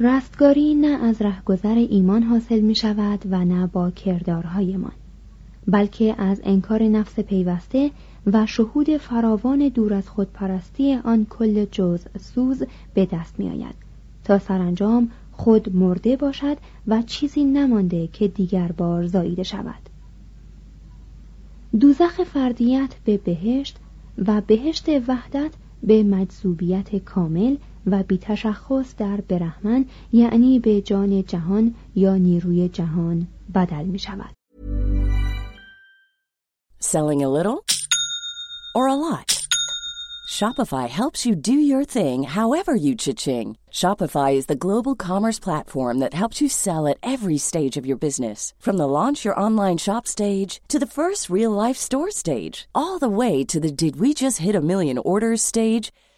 رستگاری نه از رهگذر ایمان حاصل می شود و نه با کردارهایمان بلکه از انکار نفس پیوسته و شهود فراوان دور از خودپرستی آن کل جز سوز به دست می آید تا سرانجام خود مرده باشد و چیزی نمانده که دیگر بار زاییده شود. دوزخ فردیت به بهشت و بهشت وحدت به مجذوبیت کامل و بیتشخص در برهمن یعنی به جان جهان یا نیروی جهان بدل می شود. Selling a little or a lot? Shopify helps you do your thing however you cha-ching. Shopify is the global commerce platform that helps you sell at every stage of your business. From the launch your online shop stage to the first real life store stage, all the way to the did we just hit a million orders stage.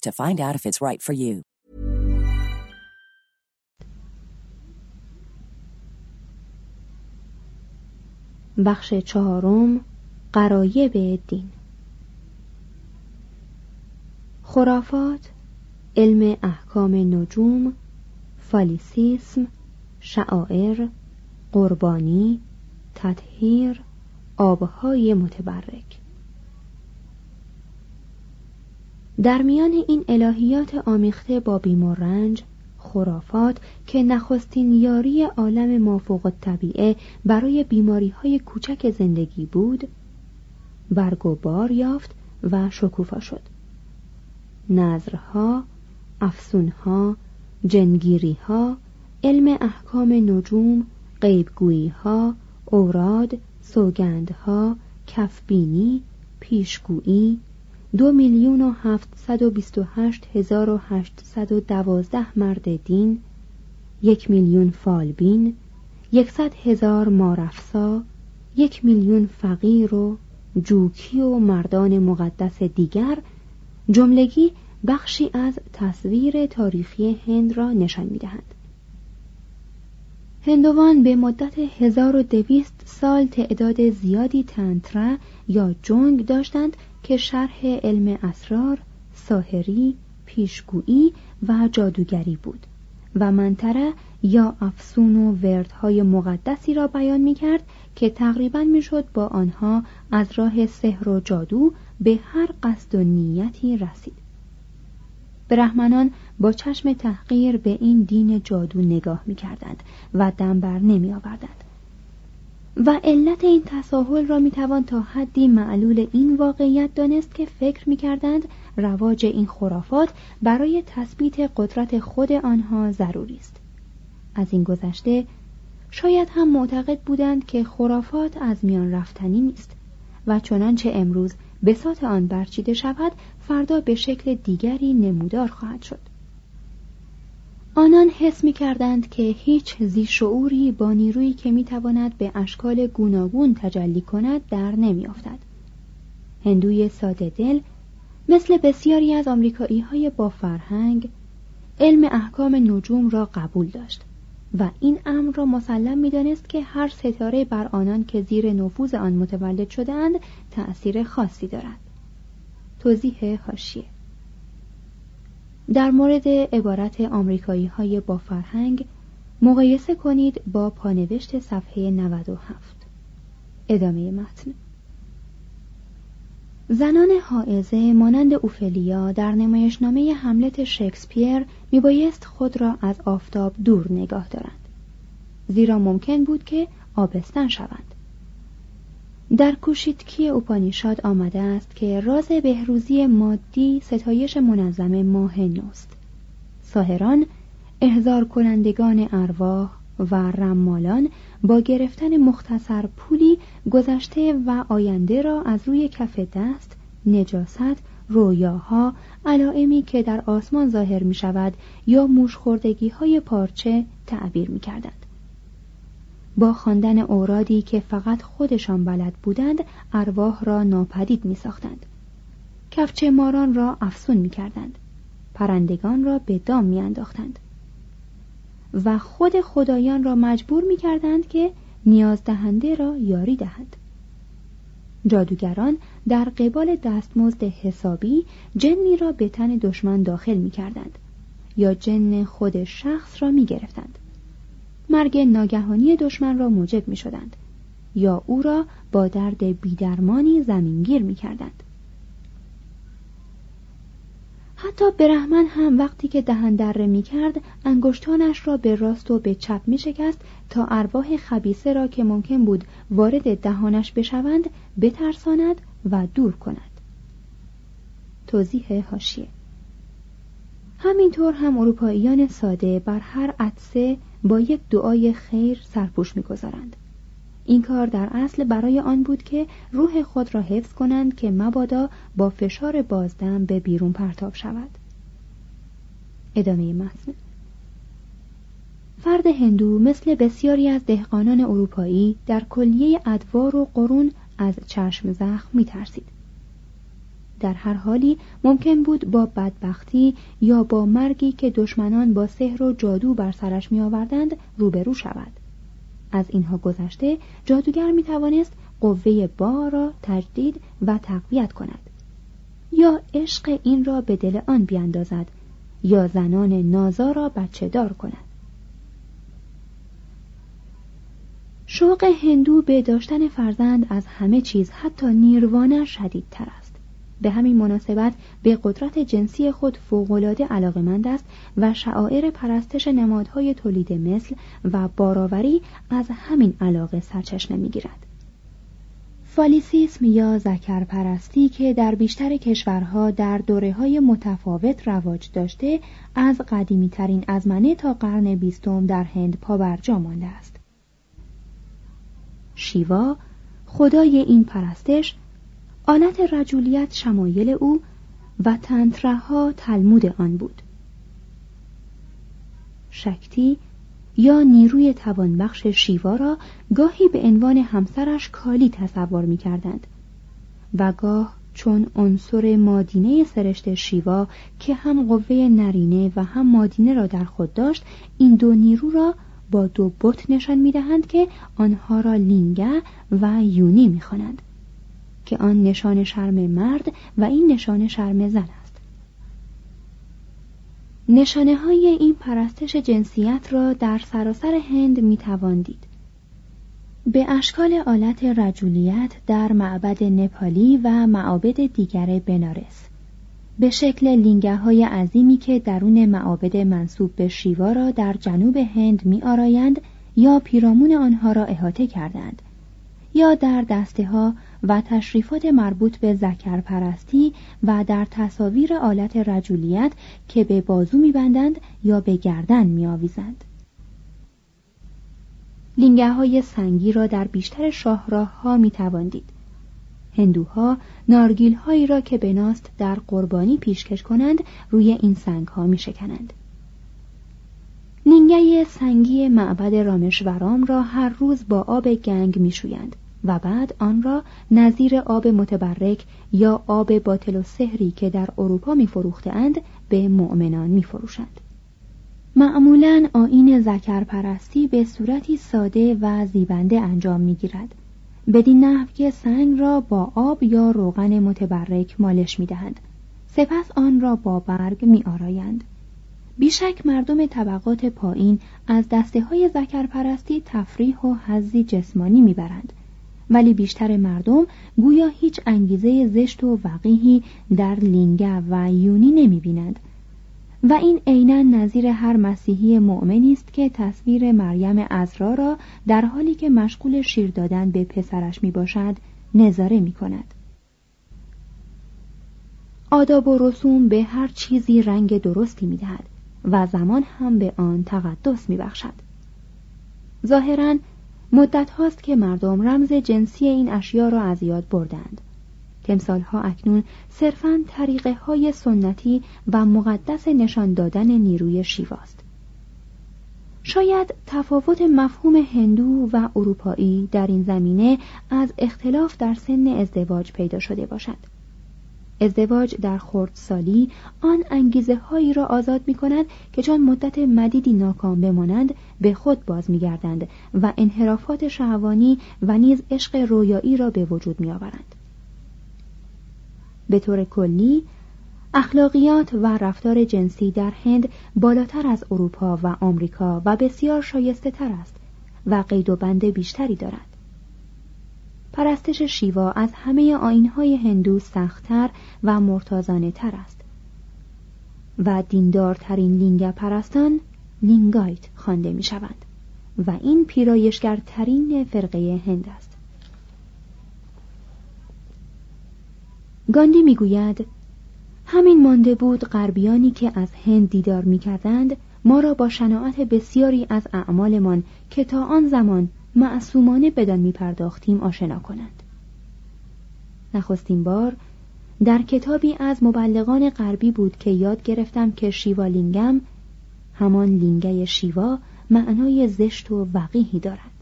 to find out if it's right for you. بخش چهارم قرایب دین خرافات علم احکام نجوم فالیسیسم شعائر قربانی تطهیر آبهای متبرک در میان این الهیات آمیخته با بیم و رنج خرافات که نخستین یاری عالم مافوق طبیعه برای بیماری های کوچک زندگی بود برگ و بار یافت و شکوفا شد. نظرها افسونها جنگیریها علم احکام نجوم غیبگوییها اوراد سوگندها کفبینی پیشگویی دو میلیون و هفتصد و بیست و هشت هزار و هشتصد و دوازده مرد دین یک میلیون فالبین یکصد هزار مارفسا یک میلیون فقیر و جوکی و مردان مقدس دیگر جملگی بخشی از تصویر تاریخی هند را نشان می‌دهند. هندوان به مدت 1200 سال تعداد زیادی تنترا یا جنگ داشتند که شرح علم اسرار، ساهری، پیشگویی و جادوگری بود و منتره یا افسون و وردهای مقدسی را بیان می کرد که تقریبا می‌شد با آنها از راه سحر و جادو به هر قصد و نیتی رسید برهمنان با چشم تحقیر به این دین جادو نگاه می کردند و دم بر نمی آوردند. و علت این تساهل را می توان تا حدی معلول این واقعیت دانست که فکر می کردند رواج این خرافات برای تثبیت قدرت خود آنها ضروری است. از این گذشته شاید هم معتقد بودند که خرافات از میان رفتنی نیست و چنانچه امروز بساط آن برچیده شود فردا به شکل دیگری نمودار خواهد شد آنان حس می کردند که هیچ زی شعوری با نیرویی که می تواند به اشکال گوناگون تجلی کند در نمی افتد. هندوی ساده دل مثل بسیاری از آمریکایی های با فرهنگ علم احکام نجوم را قبول داشت و این امر را مسلم می‌دانست که هر ستاره بر آنان که زیر نفوذ آن متولد شدهاند تأثیر خاصی دارد توضیح هاشیه در مورد عبارت آمریکایی های با فرهنگ مقایسه کنید با پانوشت صفحه 97 ادامه متن. زنان حائزه مانند اوفلیا در نمایشنامه حملت شکسپیر میبایست خود را از آفتاب دور نگاه دارند. زیرا ممکن بود که آبستن شوند. در کوشیتکی اوپانیشاد آمده است که راز بهروزی مادی ستایش منظم ماه نوست ساهران احضار کنندگان ارواح و رمالان با گرفتن مختصر پولی گذشته و آینده را از روی کف دست نجاست رویاها علائمی که در آسمان ظاهر می شود یا موشخوردگی های پارچه تعبیر می کردند. با خواندن اورادی که فقط خودشان بلد بودند ارواح را ناپدید می ساختند. کفچه ماران را افسون می کردند. پرندگان را به دام می انداختند. و خود خدایان را مجبور می کردند که نیاز دهنده را یاری دهند جادوگران در قبال دستمزد حسابی جنی را به تن دشمن داخل می کردند یا جن خود شخص را می گرفتند مرگ ناگهانی دشمن را موجب می شدند یا او را با درد بیدرمانی زمینگیر می کردند حتی برهمن هم وقتی که دهن دره می کرد انگشتانش را به راست و به چپ می شکست تا ارواح خبیسه را که ممکن بود وارد دهانش بشوند بترساند و دور کند. توضیح هاشیه همینطور هم اروپاییان ساده بر هر عدسه با یک دعای خیر سرپوش می‌گذارند. این کار در اصل برای آن بود که روح خود را حفظ کنند که مبادا با فشار بازدم به بیرون پرتاب شود. ادامه متن. فرد هندو مثل بسیاری از دهقانان اروپایی در کلیه ادوار و قرون از چشم زخم می ترسید. در هر حالی ممکن بود با بدبختی یا با مرگی که دشمنان با سحر و جادو بر سرش می آوردند روبرو شود. از اینها گذشته جادوگر می توانست قوه با را تجدید و تقویت کند. یا عشق این را به دل آن بیاندازد یا زنان نازا را بچه دار کند. شوق هندو به داشتن فرزند از همه چیز حتی نیروانه شدیدتر است. به همین مناسبت به قدرت جنسی خود فوقالعاده علاقمند است و شعائر پرستش نمادهای تولید مثل و باراوری از همین علاقه سرچشمه می‌گیرد فالیسیسم یا زکر پرستی که در بیشتر کشورها در دوره های متفاوت رواج داشته از قدیمی ترین ازمنه تا قرن بیستم در هند پابرجا مانده است. شیوا خدای این پرستش آلت رجولیت شمایل او و تنترها تلمود آن بود. شکتی یا نیروی توانبخش شیوا را گاهی به عنوان همسرش کالی تصور می کردند و گاه چون عنصر مادینه سرشت شیوا که هم قوه نرینه و هم مادینه را در خود داشت این دو نیرو را با دو بت نشان می دهند که آنها را لینگه و یونی می خوانند که آن نشان شرم مرد و این نشان شرم زن است. نشانه های این پرستش جنسیت را در سراسر هند می توان دید. به اشکال آلت رجولیت در معبد نپالی و معابد دیگر بنارس. به شکل لینگه های عظیمی که درون معابد منصوب به شیوا را در جنوب هند می آرایند یا پیرامون آنها را احاطه کردند یا در دسته ها و تشریفات مربوط به زکر پرستی و در تصاویر آلت رجولیت که به بازو میبندند یا به گردن میآویزند. لینگه های سنگی را در بیشتر شاهراه ها می تواندید. هندوها نارگیل هایی را که بناست در قربانی پیشکش کنند روی این سنگ ها می شکنند. لینگه سنگی معبد رامشورام را هر روز با آب گنگ می شویند و بعد آن را نظیر آب متبرک یا آب باطل و سحری که در اروپا می اند به مؤمنان می فروشند. معمولا آین زکر پرستی به صورتی ساده و زیبنده انجام می گیرد. بدین نحو که سنگ را با آب یا روغن متبرک مالش می دهند. سپس آن را با برگ می آرایند. بیشک مردم طبقات پایین از دسته های زکر پرستی تفریح و حزی جسمانی می‌برند ولی بیشتر مردم گویا هیچ انگیزه زشت و وقیهی در لینگه و یونی نمی بینند و این عینا نظیر هر مسیحی مؤمنی است که تصویر مریم ازرا را در حالی که مشغول شیر دادن به پسرش می باشد نظاره می کند. آداب و رسوم به هر چیزی رنگ درستی می دهد و زمان هم به آن تقدس می بخشد. ظاهرا مدت هاست که مردم رمز جنسی این اشیا را از یاد بردند. تمثال ها اکنون صرفا طریقه های سنتی و مقدس نشان دادن نیروی شیواست شاید تفاوت مفهوم هندو و اروپایی در این زمینه از اختلاف در سن ازدواج پیدا شده باشد. ازدواج در خردسالی آن انگیزه هایی را آزاد می کند که چون مدت مدیدی ناکام بمانند به خود باز می گردند و انحرافات شهوانی و نیز عشق رویایی را به وجود می آورند. به طور کلی اخلاقیات و رفتار جنسی در هند بالاتر از اروپا و آمریکا و بسیار شایسته تر است و قید و بند بیشتری دارد. پرستش شیوا از همه آینهای هندو سختتر و مرتازانه تر است. و دیندارترین لینگا پرستان لینگایت خوانده می شوند و این پیرایشگرترین فرقه هند است. گاندی می‌گوید همین مانده بود غربیانی که از هند دیدار می کردند ما را با شناعت بسیاری از اعمالمان که تا آن زمان معصومانه بدان می پرداختیم آشنا کنند. نخستین بار در کتابی از مبلغان غربی بود که یاد گرفتم که شیوا لینگم همان لینگه شیوا معنای زشت و وقیهی دارد.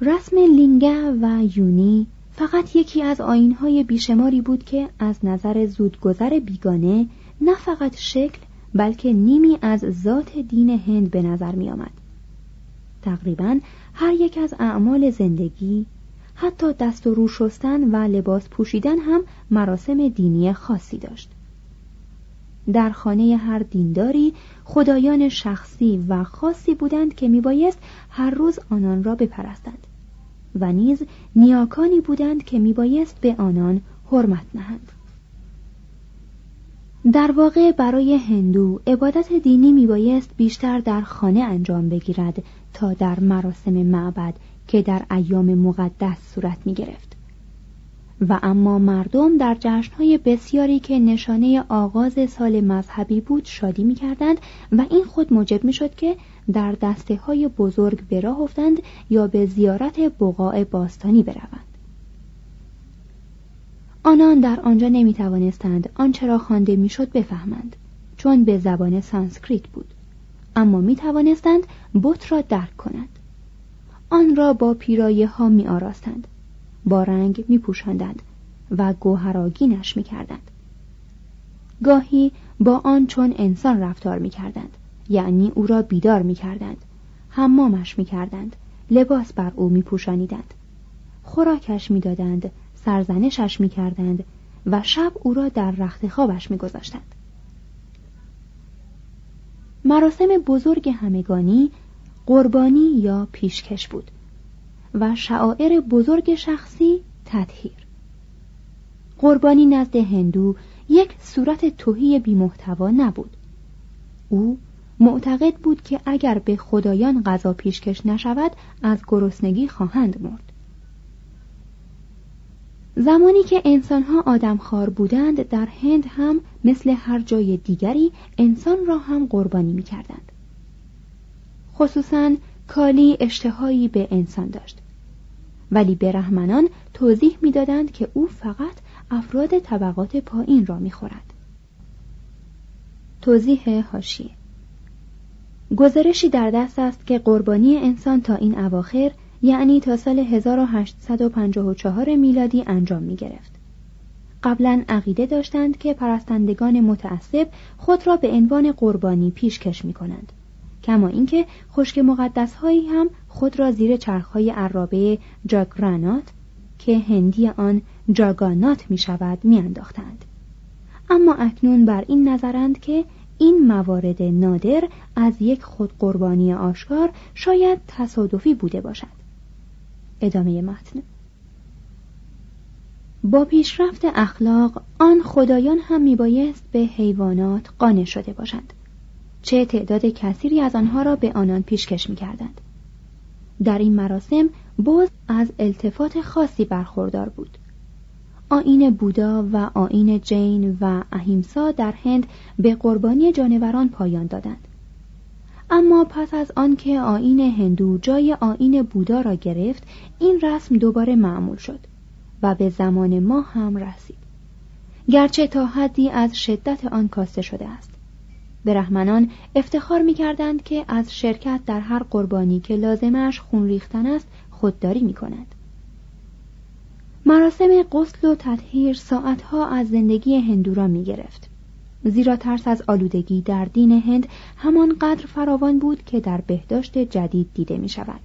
رسم لینگه و یونی فقط یکی از آینهای بیشماری بود که از نظر زودگذر بیگانه نه فقط شکل بلکه نیمی از ذات دین هند به نظر می آمد. تقریبا هر یک از اعمال زندگی حتی دست و رو شستن و لباس پوشیدن هم مراسم دینی خاصی داشت. در خانه هر دینداری خدایان شخصی و خاصی بودند که میبایست هر روز آنان را بپرستند و نیز نیاکانی بودند که میبایست به آنان حرمت نهند. در واقع برای هندو عبادت دینی میبایست بیشتر در خانه انجام بگیرد تا در مراسم معبد که در ایام مقدس صورت می گرفت. و اما مردم در جشنهای بسیاری که نشانه آغاز سال مذهبی بود شادی می کردند و این خود موجب می شد که در دسته های بزرگ به راه افتند یا به زیارت بقاع باستانی بروند. آنان در آنجا نمی توانستند آنچه را خوانده می‌شد بفهمند چون به زبان سانسکریت بود. اما می توانستند بت را درک کنند. آن را با پیرایه ها می آراستند با رنگ می پوشاندند و گوهرآگینش می کردند گاهی با آن چون انسان رفتار می کردند یعنی او را بیدار می کردند حمامش می کردند لباس بر او می پوشانیدند خوراکش می دادند سرزنشش می کردند و شب او را در رخت خوابش می گذاشتند. مراسم بزرگ همگانی قربانی یا پیشکش بود و شعائر بزرگ شخصی تطهیر. قربانی نزد هندو یک صورت توهی بیمحتوا نبود. او معتقد بود که اگر به خدایان غذا پیشکش نشود از گرسنگی خواهند مرد. زمانی که انسانها آدمخوار بودند در هند هم مثل هر جای دیگری انسان را هم قربانی می کردند. خصوصا کالی اشتهایی به انسان داشت. ولی برهمنان توضیح می‌دادند که او فقط افراد طبقات پایین را می‌خورد. توضیح هاشیه گزارشی در دست است که قربانی انسان تا این اواخر یعنی تا سال 1854 میلادی انجام می گرفت. قبلا عقیده داشتند که پرستندگان متعصب خود را به عنوان قربانی پیشکش می کنند. کما اینکه خشک مقدس هایی هم خود را زیر چرخهای عرابه جاگرانات که هندی آن جاگانات می شود می انداختند. اما اکنون بر این نظرند که این موارد نادر از یک خود قربانی آشکار شاید تصادفی بوده باشد. ادامه متن. با پیشرفت اخلاق آن خدایان هم میبایست به حیوانات قانع شده باشند. چه تعداد کثیری از آنها را به آنان پیشکش می‌کردند. در این مراسم بز از التفات خاصی برخوردار بود. آین بودا و آین جین و اهیمسا در هند به قربانی جانوران پایان دادند. اما پس از آنکه آین هندو جای آین بودا را گرفت این رسم دوباره معمول شد و به زمان ما هم رسید گرچه تا حدی از شدت آن کاسته شده است برهمنان افتخار می کردند که از شرکت در هر قربانی که لازمش خون ریختن است خودداری می کنند. مراسم غسل و تطهیر ساعتها از زندگی هندو را می گرفت. زیرا ترس از آلودگی در دین هند همانقدر فراوان بود که در بهداشت جدید دیده می شود.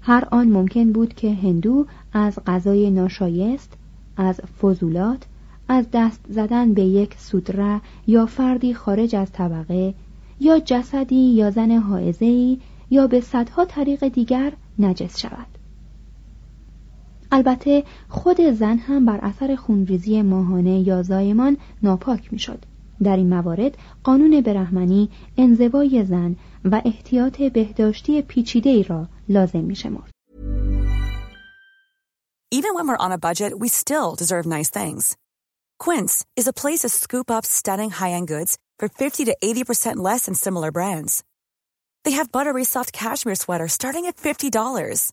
هر آن ممکن بود که هندو از غذای ناشایست، از فضولات، از دست زدن به یک سودره یا فردی خارج از طبقه یا جسدی یا زن حائزه‌ای یا به صدها طریق دیگر نجس شود. البته خود زن هم بر اثر خونریزی ماهانه یا زایمان ناپاک می‌شد. در این موارد قانون برهمنی انزوای زن و احتیاط بهداشتی پیچیده را لازم می شمرد. Even when we're on a budget, we still deserve nice things. Quince is a place to scoop up stunning high-end goods for 50 to 80% less than similar brands. They have buttery soft cashmere sweaters starting at $50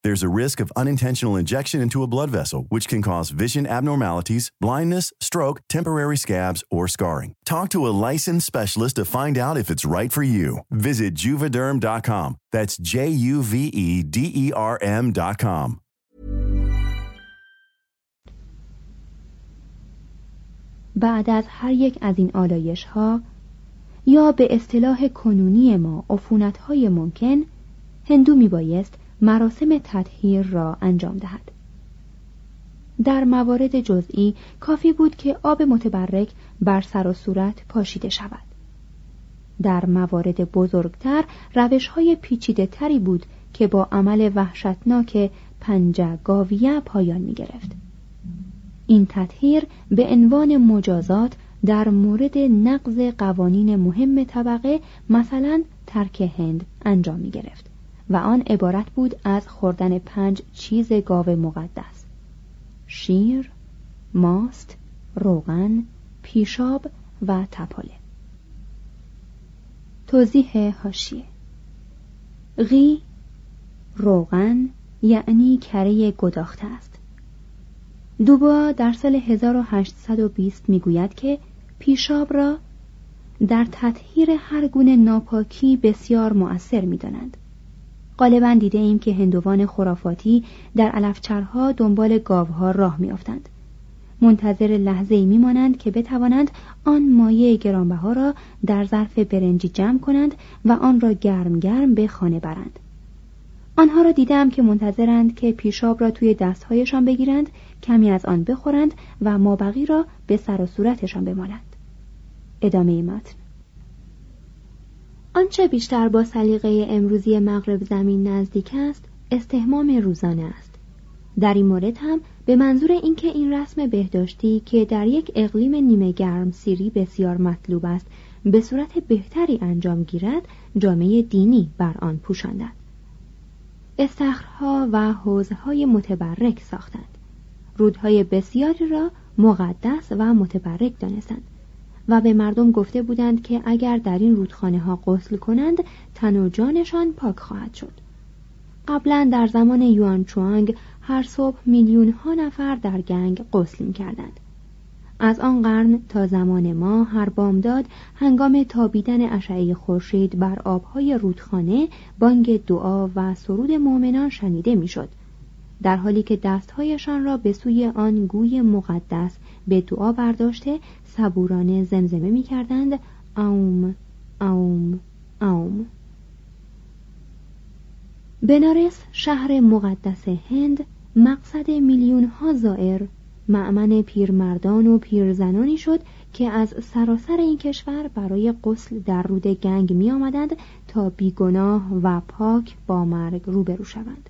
There's a risk of unintentional injection into a blood vessel, which can cause vision abnormalities, blindness, stroke, temporary scabs, or scarring. Talk to a licensed specialist to find out if it's right for you. Visit juvederm.com. That's J U V E D E R M.com. بعد از هر یک از این آلایش ها یا به اصطلاح کنونی ما عفونت های ممکن هندو می بایست مراسم تطهیر را انجام دهد. در موارد جزئی کافی بود که آب متبرک بر سر و صورت پاشیده شود. در موارد بزرگتر روش های پیچیده تری بود که با عمل وحشتناک پنجه گاویه پایان می گرفت. این تطهیر به عنوان مجازات در مورد نقض قوانین مهم طبقه مثلا ترک هند انجام می گرفت و آن عبارت بود از خوردن پنج چیز گاو مقدس. شیر، ماست، روغن، پیشاب و تپاله توضیح هاشیه غی روغن یعنی کره گداخته است. دوبا در سال 1820 می‌گوید که پیشاب را در تطهیر هر گونه ناپاکی بسیار مؤثر می‌دانند. غالبا دیده ایم که هندوان خرافاتی در علفچرها دنبال گاوها راه میافتند. منتظر لحظه ای میمانند که بتوانند آن مایه گرانبها را در ظرف برنجی جمع کنند و آن را گرم گرم به خانه برند. آنها را دیدم که منتظرند که پیشاب را توی دستهایشان بگیرند کمی از آن بخورند و مابقی را به سر و صورتشان بمالند. ادامه متن. آنچه بیشتر با سلیقه امروزی مغرب زمین نزدیک است استهمام روزانه است. در این مورد هم به منظور اینکه این رسم بهداشتی که در یک اقلیم نیمه گرم سیری بسیار مطلوب است به صورت بهتری انجام گیرد جامعه دینی بر آن پوشاندند. استخرها و حوزهای متبرک ساختند. رودهای بسیاری را مقدس و متبرک دانستند. و به مردم گفته بودند که اگر در این رودخانه ها غسل کنند تن و جانشان پاک خواهد شد قبلا در زمان یوان چوانگ هر صبح میلیون ها نفر در گنگ غسل می کردند. از آن قرن تا زمان ما هر بامداد هنگام تابیدن اشعه خورشید بر آبهای رودخانه بانگ دعا و سرود مؤمنان شنیده می‌شد در حالی که دستهایشان را به سوی آن گوی مقدس به دعا برداشته صبورانه زمزمه می کردند اوم اوم اوم. بنارس شهر مقدس هند مقصد میلیون ها زائر معمن پیرمردان و پیرزنانی شد که از سراسر این کشور برای غسل در رود گنگ می آمدند تا بیگناه و پاک با مرگ روبرو شوند.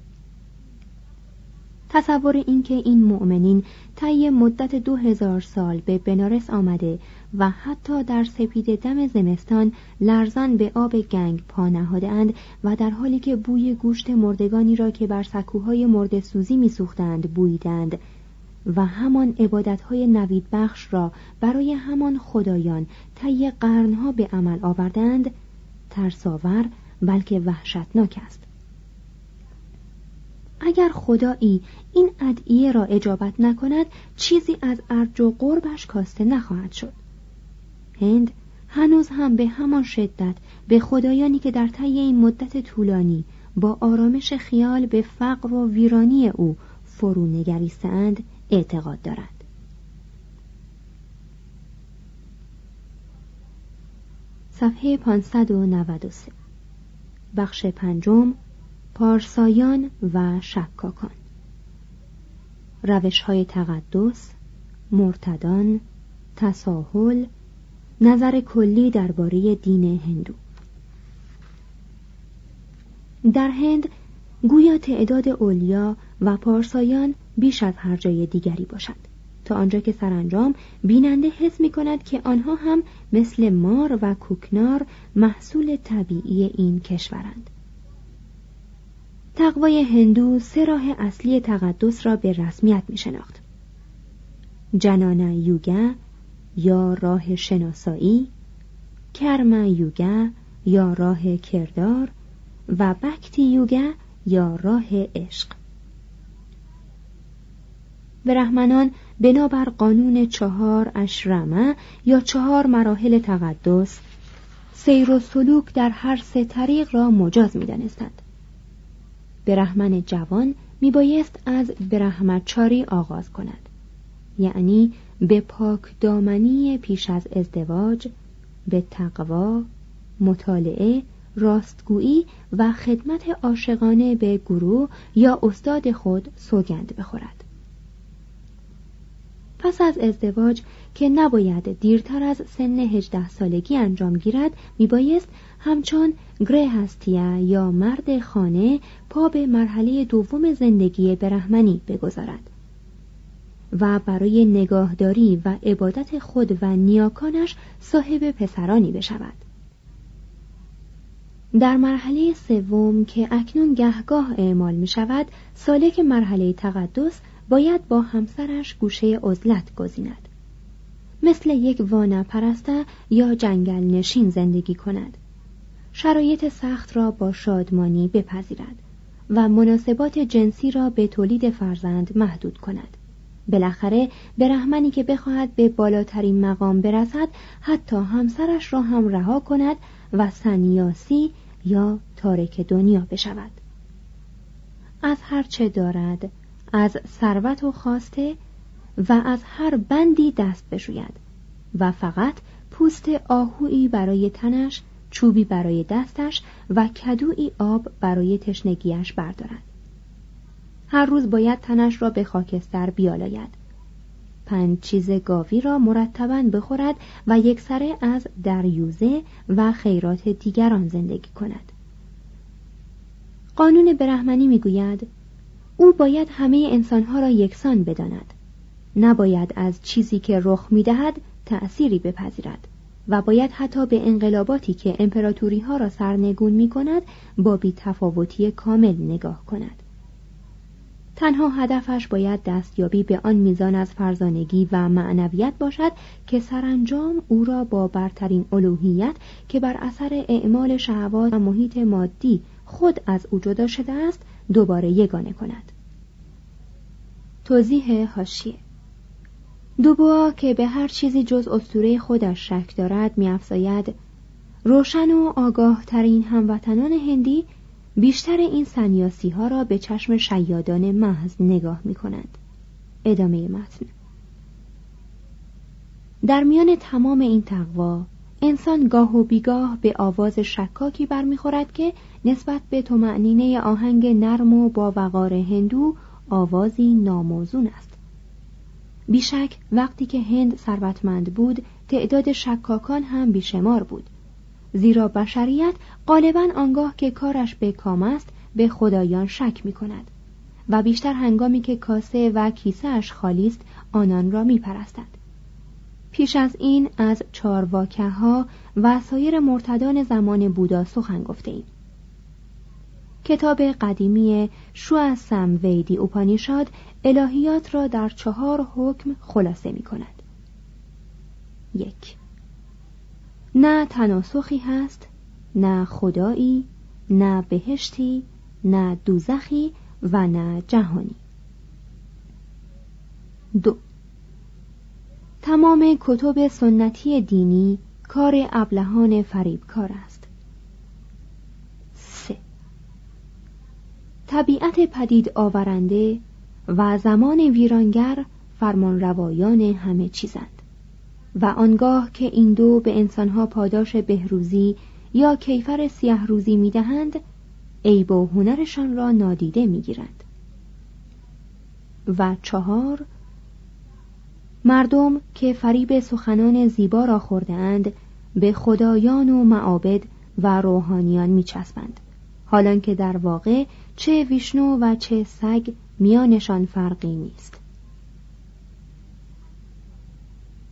تصور اینکه این مؤمنین طی مدت دو هزار سال به بنارس آمده و حتی در سپید دم زمستان لرزان به آب گنگ پا نهادند و در حالی که بوی گوشت مردگانی را که بر سکوهای مرد سوزی میسوختند بویدند و همان عبادتهای نوید بخش را برای همان خدایان طی قرنها به عمل آوردند ترساور بلکه وحشتناک است. اگر خدایی این ادعیه را اجابت نکند چیزی از ارج و قربش کاسته نخواهد شد. هند هنوز هم به همان شدت به خدایانی که در طی این مدت طولانی با آرامش خیال به فقر و ویرانی او فرو نگریستند اعتقاد دارد. صفحه 593 بخش پنجم پارسایان و شکاکان. روش های تقدس مرتدان تساهل نظر کلی درباره دین هندو. در هند گویا تعداد اولیا و پارسایان بیش از هر جای دیگری باشد تا آنجا که سرانجام بیننده حس می کند که آنها هم مثل مار و کوکنار محصول طبیعی این کشورند. تقوای هندو سه راه اصلی تقدس را به رسمیت می شناخت جنانا یوگا یا راه شناسایی کرما یوگا یا راه کردار و بکتی یوگا یا راه عشق برهمنان بنابر قانون چهار اشرمه یا چهار مراحل تقدس سیر و سلوک در هر سه طریق را مجاز می دانستند. برهمن جوان می بایست از برهمچاری آغاز کند. یعنی به پاک دامنی پیش از ازدواج به تقوا مطالعه راستگویی و خدمت عاشقانه به گروه یا استاد خود سوگند بخورد. پس از ازدواج که نباید دیرتر از سن هجده سالگی انجام گیرد میبایست همچون گره هستیه یا مرد خانه پا به مرحله دوم زندگی برهمنی بگذارد. و برای نگاهداری و عبادت خود و نیاکانش صاحب پسرانی بشود. در مرحله سوم که اکنون گهگاه اعمال می شود سالک مرحله تقدس باید با همسرش گوشه عزلت گزیند. مثل یک وانه پرسته یا جنگل نشین زندگی کند. شرایط سخت را با شادمانی بپذیرد و مناسبات جنسی را به تولید فرزند محدود کند. بالاخره برهمنی که بخواهد به بالاترین مقام برسد حتی همسرش را هم رها کند و سنیاسی یا تارک دنیا بشود. از هر چه دارد از ثروت و خواسته و از هر بندی دست بشوید و فقط پوست آهویی برای تنش چوبی برای دستش و کدویی آب برای تشنگیش بردارد. هر روز باید تنش را به خاکستر بیالاید. پنج چیز گاوی را مرتبا بخورد و یک سره از دریوزه و خیرات دیگران زندگی کند. قانون برهمنی می‌گوید او باید همه انسانها را یکسان بداند. نباید از چیزی که رخ می‌دهد تأثیری بپذیرد و باید حتی به انقلاباتی که امپراتوری ها را سرنگون می کند با بی تفاوتی کامل نگاه کند. تنها هدفش باید دستیابی به آن میزان از فرزانگی و معنویت باشد که سرانجام او را با برترین الوهیت که بر اثر اعمال شهوات و محیط مادی خود از او جدا شده است دوباره یگانه کند. توضیح هاشیه دوبوا که به هر چیزی جز اسطوره خودش شک دارد میافزاید روشن و آگاه ترین هموطنان هندی بیشتر این سنیاسی ها را به چشم شیادان محض نگاه می کنند. ادامه متن. در میان تمام این تقوا انسان گاه و بیگاه به آواز شکاکی برمیخورد که نسبت به تمعنینه آهنگ نرم و با وقار هندو آوازی ناموزون است بیشک وقتی که هند ثروتمند بود تعداد شکاکان هم بیشمار بود زیرا بشریت غالبا آنگاه که کارش به کام است به خدایان شک می کند و بیشتر هنگامی که کاسه و کیسه اش خالی است آنان را می پرستد. پیش از این از چارواکه ها و سایر مرتدان زمان بودا سخن گفته ایم. کتاب قدیمی شو سم ویدی اوپانیشاد الهیات را در چهار حکم خلاصه می کند. یک نه تناسخی هست نه خدایی نه بهشتی نه دوزخی و نه جهانی دو تمام کتب سنتی دینی کار ابلهان فریبکار است. سه. طبیعت پدید آورنده و زمان ویرانگر فرمان روایان همه چیزند. و آنگاه که این دو به انسانها پاداش بهروزی یا کیفر سیه روزی می دهند عیب و هنرشان را نادیده می گیرند. و چهار مردم که فریب سخنان زیبا را خورده به خدایان و معابد و روحانیان می چسبند حالان که در واقع چه ویشنو و چه سگ میانشان فرقی نیست.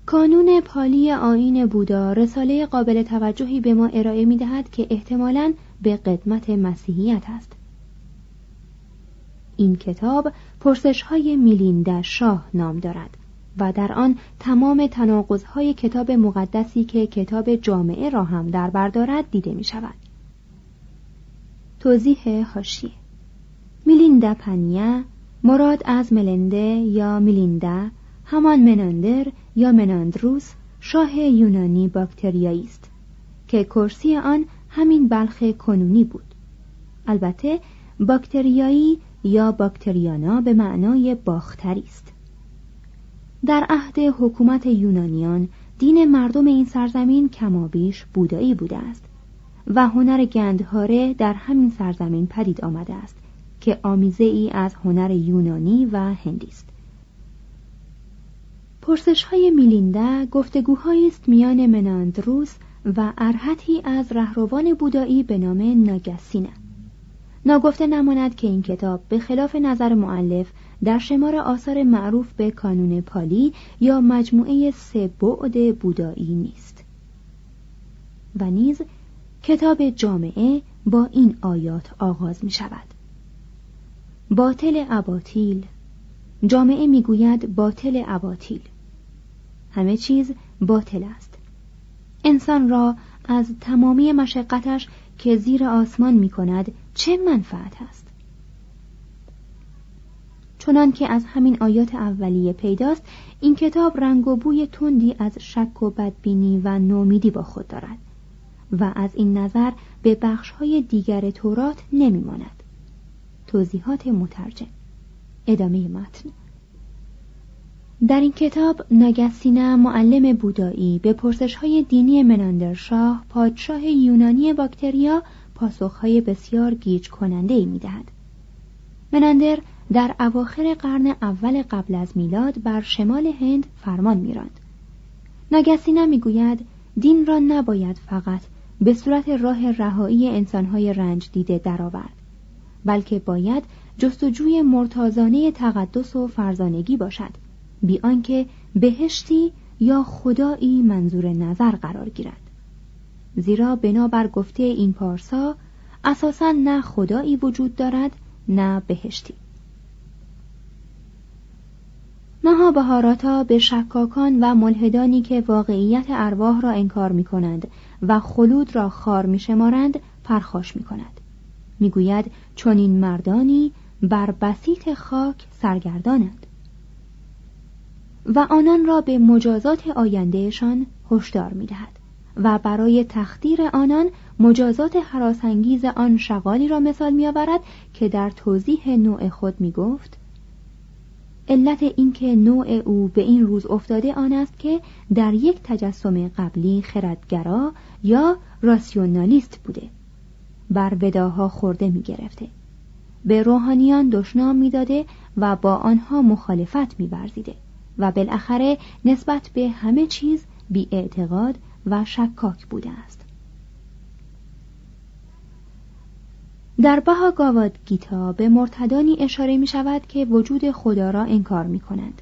کانون پالی آین بودا رساله قابل توجهی به ما ارائه می دهد که احتمالاً به قدمت مسیحیت است. این کتاب پرسش های میلینده شاه نام دارد. و در آن تمام تناقض های کتاب مقدسی که کتاب جامعه را هم در بردارد دیده می شود توضیح هاشیه میلیندا پنیا مراد از ملنده یا میلیندا همان مناندر یا مناندروس شاه یونانی باکتریایی است که کرسی آن همین بلخ کنونی بود. البته باکتریایی یا باکتریانا به معنای باختری است در عهد حکومت یونانیان دین مردم این سرزمین کمابیش بودایی بوده است و هنر گندهاره در همین سرزمین پدید آمده است که آمیزه ای از هنر یونانی و هندی است. پرسش های میلینده گفتگوهایی است میان مناندروس و ارهتی از رهروان بودایی به نام ناگسینه ناگفته نماند که این کتاب به خلاف نظر معلف در شمار آثار معروف به کانون پالی یا مجموعه سه بعد بودایی نیست. و نیز کتاب جامعه با این آیات آغاز می شود. باطل اباطیل. جامعه می‌گوید باطل اباطیل. همه چیز باطل است. انسان را از تمامی مشقتش که زیر آسمان می کند چه منفعت است؟ چنان که از همین آیات اولیه پیداست این کتاب رنگ و بوی تندی از شک و بدبینی و نومیدی با خود دارد و از این نظر به بخشهای دیگر تورات نمیماند توضیحات مترجم ادامه متن در این کتاب ناگسینه معلم بودایی به پرسش های دینی مناندرشاه پادشاه یونانی باکتریا پاسخهای بسیار گیج کننده ای می دهد. مناندر در اواخر قرن اول قبل از میلاد بر شمال هند فرمان میراند. ناگسینه می‌گوید دین را نباید فقط به صورت راه رهایی انسانهای رنج دیده درآورد بلکه باید جستجوی مرتازانه تقدس و فرزانگی باشد بی آنکه بهشتی یا خدایی منظور نظر قرار گیرد زیرا بنابر گفته این پارسا اساسا نه خدایی وجود دارد نه بهشتی نها بهاراتا به شکاکان و ملحدانی که واقعیت ارواح را انکار می کنند و خلود را خار می شمارند پرخاش می کند می گوید چون این مردانی بر بسیط خاک سرگردانند. و آنان را به مجازات آیندهشان هشدار می دهد و برای تخدیر آنان مجازات حراسانگیز آن شغالی را مثال می آورد که در توضیح نوع خود می گفت علت اینکه نوع او به این روز افتاده آن است که در یک تجسم قبلی خردگرا یا راسیونالیست بوده. بر وداها خورده می گرفته. به روحانیان دشنام می‌داده و با آنها مخالفت می و بالاخره نسبت به همه چیز بی اعتقاد و شکاک بوده است. در بها گیتا به مرتدانی اشاره می شود که وجود خدا را انکار می کنند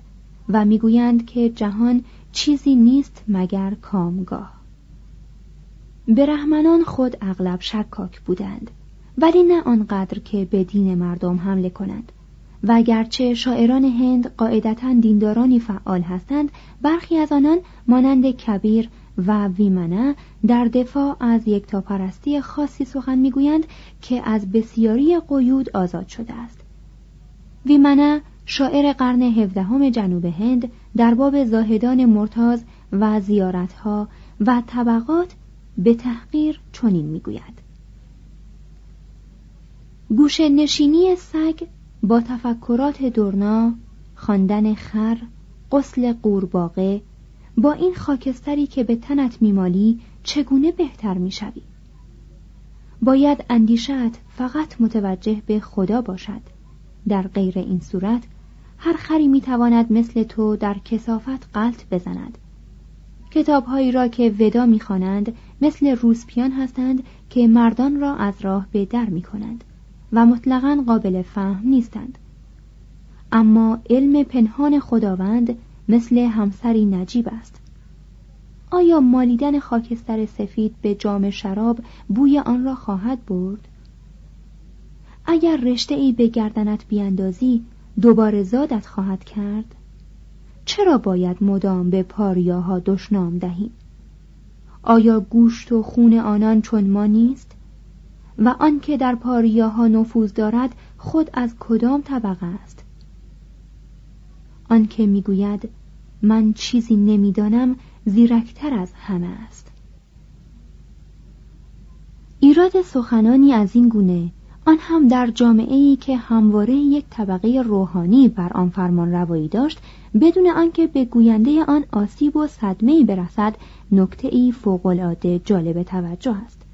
و می‌گویند که جهان چیزی نیست مگر کامگاه. برهمنان خود اغلب شکاک بودند ولی نه آنقدر که به دین مردم حمله کنند و اگرچه شاعران هند قاعدتا دیندارانی فعال هستند برخی از آنان مانند کبیر و ویمنه در دفاع از یکتاپرستی خاصی سخن می‌گویند که از بسیاری قیود آزاد شده است. ویمنه شاعر قرن هفدهم جنوب هند در باب زاهدان مرتاز و زیارتها و طبقات به تحقیر چنین می‌گوید. گوشه نشینی سگ با تفکرات دورنا خواندن خر قسل قورباغه با این خاکستری که به تنت میمالی چگونه بهتر می‌شوی؟ باید اندیشت فقط متوجه به خدا باشد. در غیر این صورت هر خری می‌تواند مثل تو در کسافت قلط بزند. کتابهایی را که ودا می‌خوانند مثل روسپیان هستند که مردان را از راه به در می‌کنند و مطلقا قابل فهم نیستند. اما علم پنهان خداوند مثل همسری نجیب است آیا مالیدن خاکستر سفید به جام شراب بوی آن را خواهد برد؟ اگر رشته ای به گردنت بیاندازی دوباره زادت خواهد کرد؟ چرا باید مدام به پاریاها دشنام دهیم؟ آیا گوشت و خون آنان چون ما نیست؟ و آنکه در پاریاها نفوذ دارد خود از کدام طبقه است؟ آنکه می‌گوید من چیزی نمی‌دانم زیرکتر از همه است. ایراد سخنانی از این گونه آن هم در جامعه که همواره یک طبقه روحانی بر آن فرمان روایی داشت بدون آنکه به گوینده آن آسیب و صدمه برسد نکته ای فوقالعاده جالب توجه است.